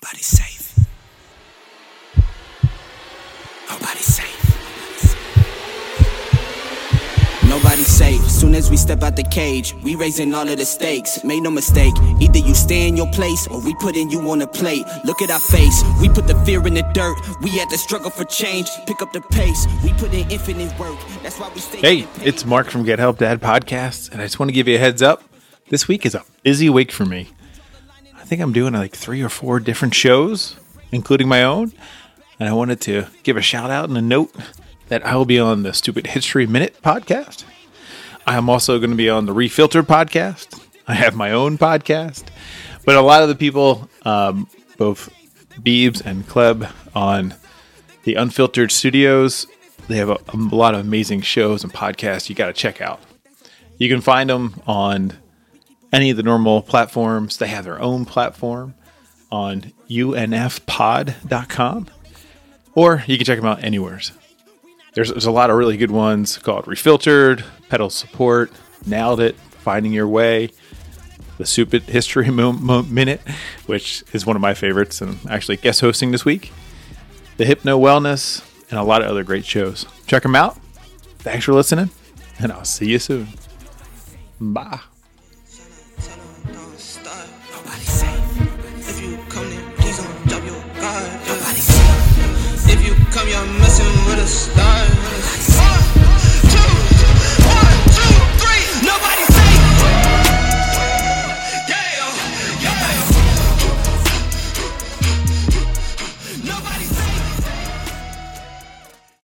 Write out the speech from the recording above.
Nobody's safe. Nobody's safe. Nobody's safe. Soon as we step out the cage, we raising all of the stakes. Make no mistake, either you stay in your place or we putting you on a plate. Look at our face, we put the fear in the dirt. We had to struggle for change, pick up the pace. We put in infinite work. That's why we stay. Hey, it's Mark from Get Help Dad Podcast, and I just want to give you a heads up. This week is a busy week for me. I think I'm doing like three or four different shows, including my own. And I wanted to give a shout out and a note that I will be on the Stupid History Minute podcast. I am also going to be on the Refiltered podcast. I have my own podcast. But a lot of the people, um, both Beebs and Kleb on the Unfiltered Studios, they have a, a lot of amazing shows and podcasts you got to check out. You can find them on any of the normal platforms. They have their own platform on unfpod.com, or you can check them out anywhere. There's, there's a lot of really good ones called Refiltered, Petal Support, Nailed It, Finding Your Way, the Stupid History Mo- Mo- Minute, which is one of my favorites, and actually guest hosting this week, the Hypno Wellness, and a lot of other great shows. Check them out. Thanks for listening, and I'll see you soon. Bye. Guard. Nobody's safe. If you come,